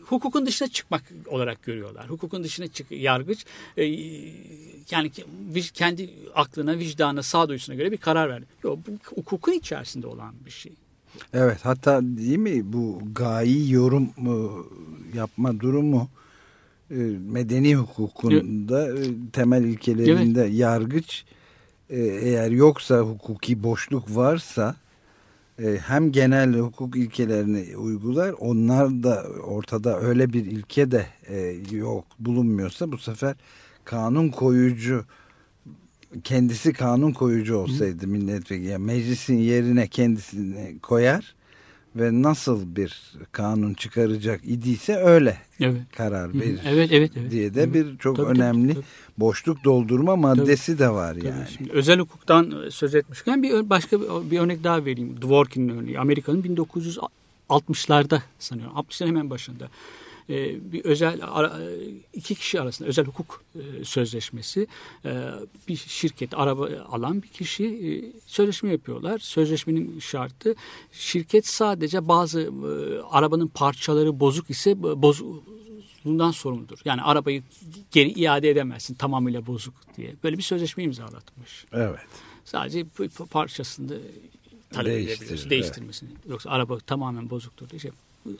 hukukun dışına çıkmak olarak görüyorlar. Hukukun dışına çık yargıç e, yani kendi aklına, vicdanına, sağduyusuna göre bir karar verdi. Yok bu hukukun içerisinde olan bir şey. Evet hatta değil mi bu gayi yorum e, yapma durumu e, medeni hukukunda e, temel ilkelerinde yargıç e, eğer yoksa hukuki boşluk varsa hem genel hukuk ilkelerini uygular onlar da ortada öyle bir ilke de e, yok bulunmuyorsa bu sefer kanun koyucu kendisi kanun koyucu olsaydı milletvekili meclisin yerine kendisini koyar ve nasıl bir kanun çıkaracak idiyse öyle Evet. karar verir Evet, evet, evet. diye de Evet. bir çok Tabii, tabii, önemli tabii. boşluk doldurma maddesi de var Tabii, yani. şimdi özel hukuktan e, söz etmişken bir başka bir, bir örnek daha vereyim. Dworkin'in örneği. Amerika'nın 1960'larda sanıyorum. 60'ların hemen başında. E, bir özel ara- iki kişi arasında özel hukuk e, sözleşmesi e, bir şirket araba alan bir kişi e, sözleşme yapıyorlar. Sözleşmenin şartı şirket sadece bazı e, arabanın parçaları bozuk ise bozuk bundan sorumludur. Yani arabayı geri iade edemezsin tamamıyla bozuk diye. Böyle bir sözleşme imzalatmış. Evet. Sadece parçasını talep edebiliyorsun. Değiştirmesini. Yoksa araba tamamen bozuktur diye şey.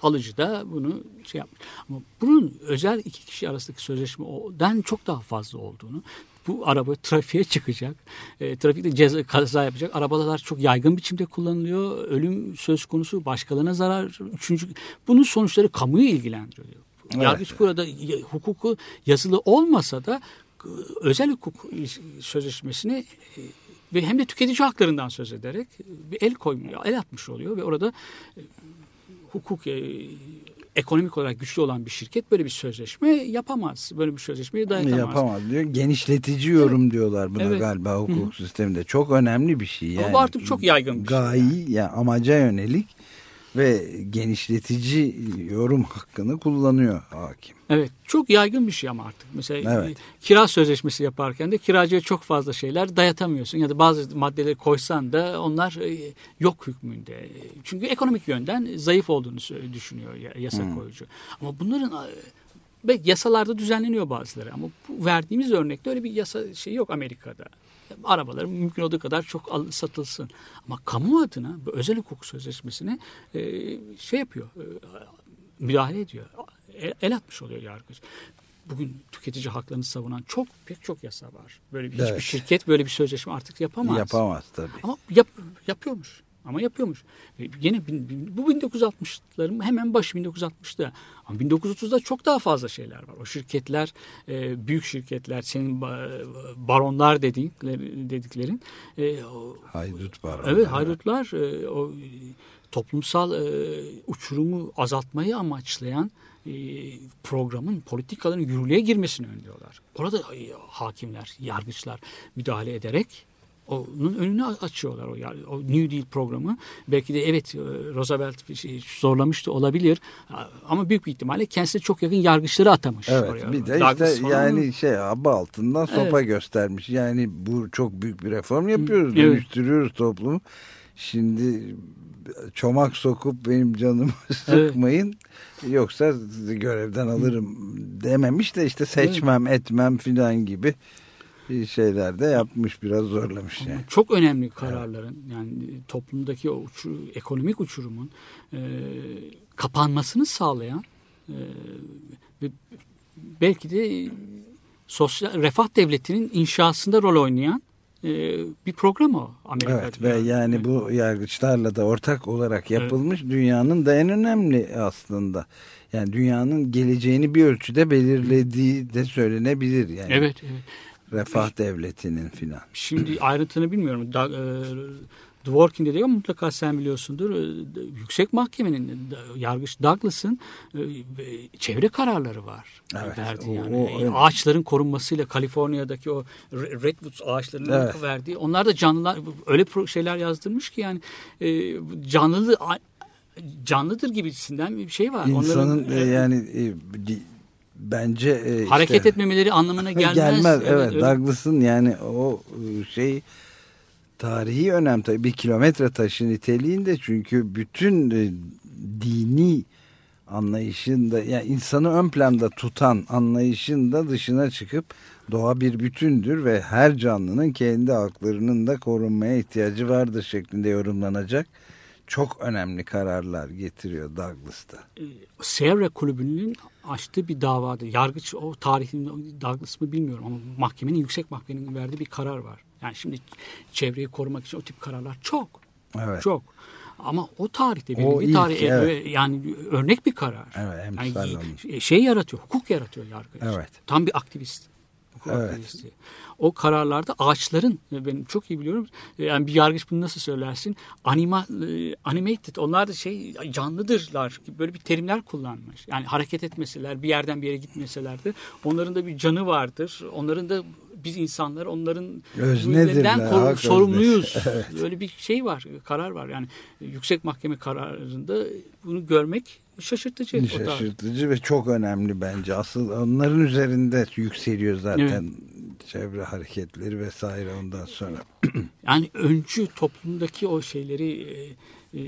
Alıcı da bunu şey yapmış. Ama bunun özel iki kişi arasındaki sözleşmeden çok daha fazla olduğunu bu araba trafiğe çıkacak. E, trafikte ceza, kaza yapacak. Arabalar çok yaygın biçimde kullanılıyor. Ölüm söz konusu başkalarına zarar. Üçüncü, bunun sonuçları kamuyu ilgilendiriyor. Evet. Yargıç burada hukuku yazılı olmasa da e, özel hukuk sözleşmesini e, ve hem de tüketici haklarından söz ederek e, bir el koymuyor, el atmış oluyor ve orada hukuk e, ekonomik olarak güçlü olan bir şirket böyle bir sözleşme yapamaz. Böyle bir sözleşmeyi dayatamaz. Yapamaz diyor. Genişletici yorum diyorlar buna Evet. galiba hukuk sisteminde. Çok önemli bir şey. Yani Ama bu artık çok yaygın bir şey gayi, yani amaca yönelik ve genişletici yorum hakkını kullanıyor hakim. Evet çok yaygın bir şey ama artık. Mesela Evet. kira sözleşmesi yaparken de kiracıya çok fazla şeyler dayatamıyorsun. Ya da bazı maddeleri koysan da onlar e, yok hükmünde. Çünkü ekonomik yönden zayıf olduğunu düşünüyor ya- yasa Hmm. koyucu. Ama bunların belki yasalarda düzenleniyor bazıları ama bu verdiğimiz örnekte öyle bir yasa şey yok Amerika'da. Arabalar mümkün olduğu kadar çok al- satılsın. Ama kamu adına bu özel hukuk sözleşmesine e, şey yapıyor, e, müdahale ediyor. El, el atmış oluyor yargıç. Bugün tüketici haklarını savunan çok pek çok yasa var. Böyle bir, hiçbir Evet. şirket böyle bir sözleşme artık yapamaz. Yapamaz tabii. Ama yap, yapıyormuş. Ama yapıyormuş. E, Yine bin- bin- bu 1960'ların hemen başı 1960'da. Ama 1930'da çok daha fazla şeyler var. O şirketler, e, büyük şirketler, senin ba- baronlar dedikleri, dediklerin e, o- Haydut var. Evet haydutlar e, o toplumsal e, uçurumu azaltmayı amaçlayan e, programın politikaların yürürlüğe girmesini önlüyorlar. Orada e, hakimler, yargıçlar müdahale ederek onun önünü açıyorlar o, yar- o New Deal programı. Belki de evet e, Roosevelt bir şey zorlamıştı olabilir ama büyük bir ihtimalle kendisine çok yakın yargıçları atamış Evet oraya. bir de Douglas işte yani şey aba altından sopa göstermiş. Yani bu çok büyük bir reform yapıyoruz. Evet. Dönüştürüyoruz toplumu. Şimdi çomak sokup benim canımı sıkmayın. Yoksa sizi görevden alırım dememiş de işte seçmem etmem filan gibi şeyler de yapmış biraz zorlamış yani. Çok önemli kararların yani toplumdaki o uçu- ekonomik uçurumun e, kapanmasını sağlayan e, ve belki de sosyal refah devletinin inşasında rol oynayan e, bir program o Amerika'da. Evet ve yani bu yargıçlarla da ortak olarak yapılmış dünyanın da en önemli aslında. Yani dünyanın geleceğini bir ölçüde belirlediği de söylenebilir yani. Evet, evet. Refah devletinin filan. Şimdi ayrıntını bilmiyorum. Da, e, mutlaka sen biliyorsundur. E, Yüksek Mahkemenin e, yargıç Douglas'ın e, e, çevre kararları var. Evet, verdiği o- yani. o- E, evet. Ağaçların korunmasıyla Kaliforniya'daki o Re- Redwood ağaçlarının Evet. verdiği. Onlar da canlılar öyle şeyler yazdırmış ki yani e, canlı canlıdır gibisinden bir şey var. İnsanın Onların, e, e, yani e, bence e, hareket işte- etmemeleri anlamına gelmez. Gelmez evet, öyle- Douglas'ın yani o e, şey tarihi önem tabii bir kilometre taşı niteliğinde çünkü bütün e, dini anlayışında yani insanı ön planda tutan anlayışında dışına çıkıp doğa bir bütündür ve her canlının kendi haklarının da korunmaya ihtiyacı vardır şeklinde yorumlanacak çok önemli kararlar getiriyor Douglas'ta. Sierra Kulübü'nün açtığı bir davada yargıç o tarihin Douglas mı bilmiyorum ama mahkemenin yüksek mahkemenin verdiği bir karar var. Yani şimdi çevreyi korumak için o tip kararlar çok. Evet. Çok. Ama o tarihte O bir ilk, tarih evet. yani örnek bir karar. Evet, yani olmuş. şey yaratıyor, hukuk yaratıyor yargıç. Evet. Tam bir aktivist. Hukuk Evet. aktivisti. O kararlarda ağaçların benim çok iyi biliyorum. Yani bir yargıç bunu nasıl söylersin? Anima, e, animated. Onlar da şey canlıdırlar. Böyle bir terimler kullanmış. Yani hareket etmeseler, bir yerden bir yere gitmeseler de onların da bir canı vardır. Onların da biz insanlar onların hak sorumluyuz. öznesi. Böyle bir şey var, karar var. Yani yüksek mahkeme kararında bunu görmek şaşırtıcı. Şaşırtıcı ve çok önemli bence. Asıl onların üzerinde yükseliyor zaten çevre hareketleri vesaire ondan sonra. Yani öncü toplumdaki o şeyleri e, e,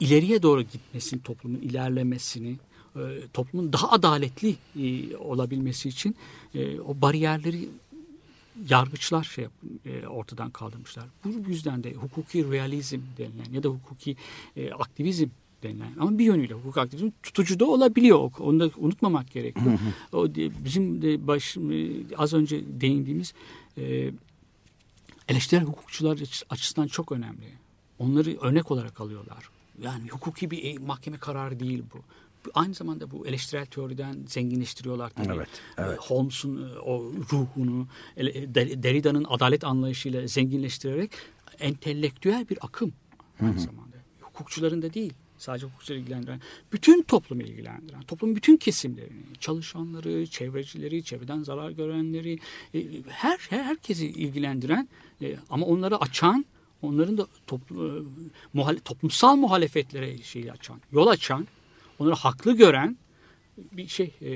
ileriye doğru gitmesini, toplumun ilerlemesini, e, toplumun daha adaletli olabilmesi için o bariyerleri yargıçlar şey e, ortadan kaldırmışlar. Bu yüzden de hukuki realizm denilen ya da hukuki e, aktivizm denilen ama bir yönüyle hukuk aktivizm tutucu da olabiliyor. Onu da unutmamak gerekiyor. o de- bizim de baş, e, az önce değindiğimiz e, eleştirel hukukçular açı- açısından çok önemli. Onları örnek olarak alıyorlar. Yani hukuki bir e, mahkeme kararı değil bu. Aynı zamanda bu eleştirel teoriden zenginleştiriyorlar tabii. Evet, evet. E, Holmes'un e, o ruhunu, Derrida'nın adalet anlayışıyla zenginleştirerek entelektüel bir akım aynı zamanda. Hukukçuların da değil, sadece hukukçuları ilgilendiren, bütün toplumu ilgilendiren, toplumun bütün kesimlerini, çalışanları, çevrecileri, çevreden zarar görenleri, her, her herkesi ilgilendiren e, ama onları açan, onların da toplu, e, muhal- toplumsal muhalefetlere şeyi açan, yol açan, onları haklı gören bir şey e,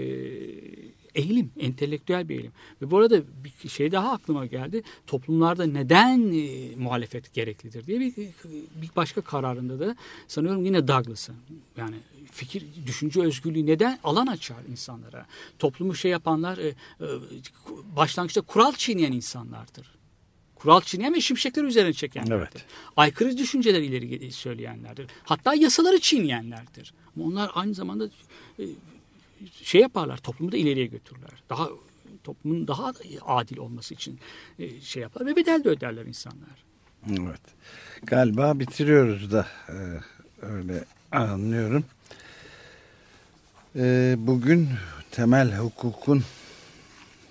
eğilim, entelektüel bir eğilim. Ve bu arada bir şey daha aklıma geldi. Toplumlarda neden e, muhalefet gereklidir diye bir, bir başka kararında da sanıyorum yine Douglas'ın yani fikir, düşünce özgürlüğü neden alan açar insanlara. Toplumu şey yapanlar e, e, başlangıçta kural çiğneyen insanlardır. Kural çiğneyen ve şimşekler üzerine çekenlerdir. Evet. Aykırı düşünceler ileri söyleyenlerdir. Hatta yasaları çiğneyenlerdir. Ama onlar aynı zamanda e, şey yaparlar, toplumu da ileriye götürürler. Daha toplumun daha adil olması için e, şey yapar ve bedel de öderler insanlar. Evet. Galiba bitiriyoruz da e, öyle anlıyorum. Bugün temel hukukun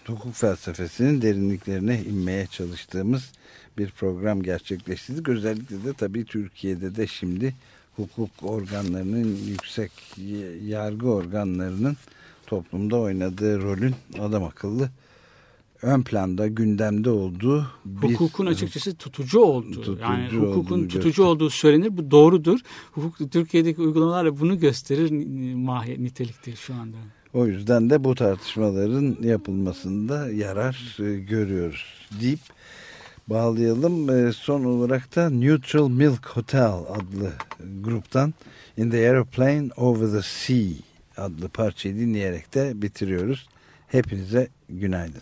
hukuk felsefesinin derinliklerine inmeye çalıştığımız bir program gerçekleştirdik. Özellikle de tabii Türkiye'de de şimdi hukuk organlarının yüksek yargı organlarının toplumda oynadığı rolün adam akıllı ön planda gündemde olduğu bir Hukukun açıkçası tutucu olduğu, Tutucu yani hukukun olduğunu tutucu göster- olduğu söylenir. Bu doğrudur. Hukuk Türkiye'deki uygulamalarla bunu gösterir ni- mahi nitelikte şu anda. O yüzden de bu tartışmaların yapılmasında yarar e, görüyoruz deyip bağlayalım. E, son olarak da Neutral Milk Hotel adlı gruptan In the Aeroplane Over the Sea adlı parçayı dinleyerek de bitiriyoruz. Hepinize günaydın.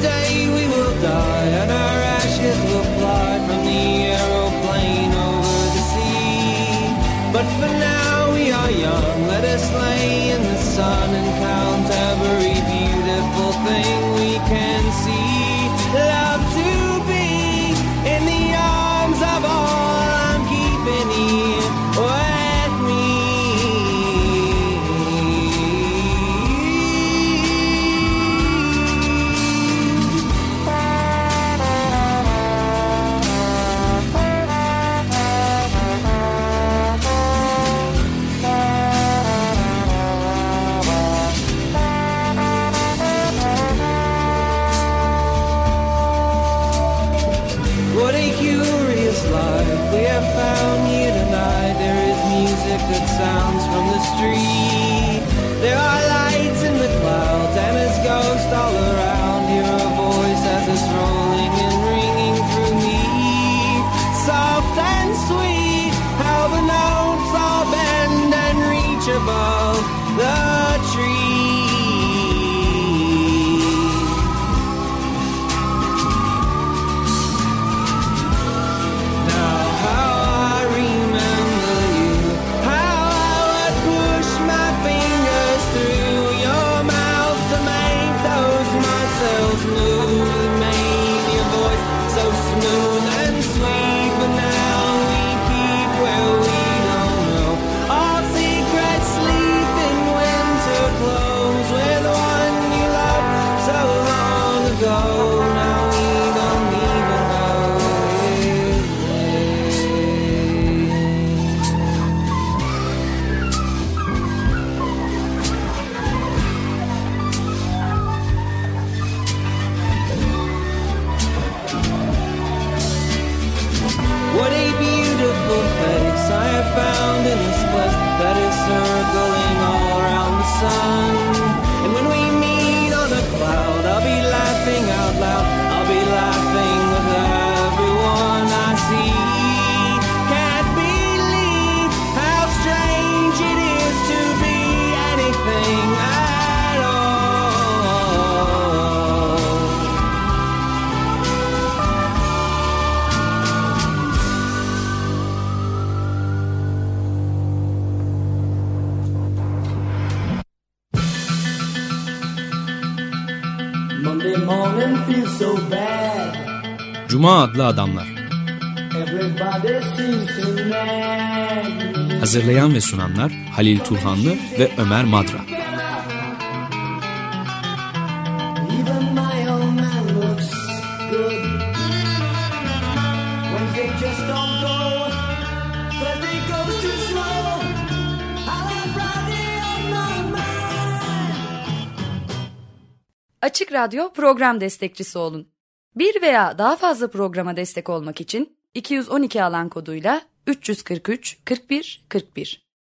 Day we will die, and our ashes will fly from the aeroplane over the sea. But for now we are young, let us lay in the sun and count every ve sunanlar Halil Turhanlı ve Ömer Madra. Açık Radyo program destekçisi olun. Bir veya daha fazla programa destek olmak için 212 alan koduyla 343 41 41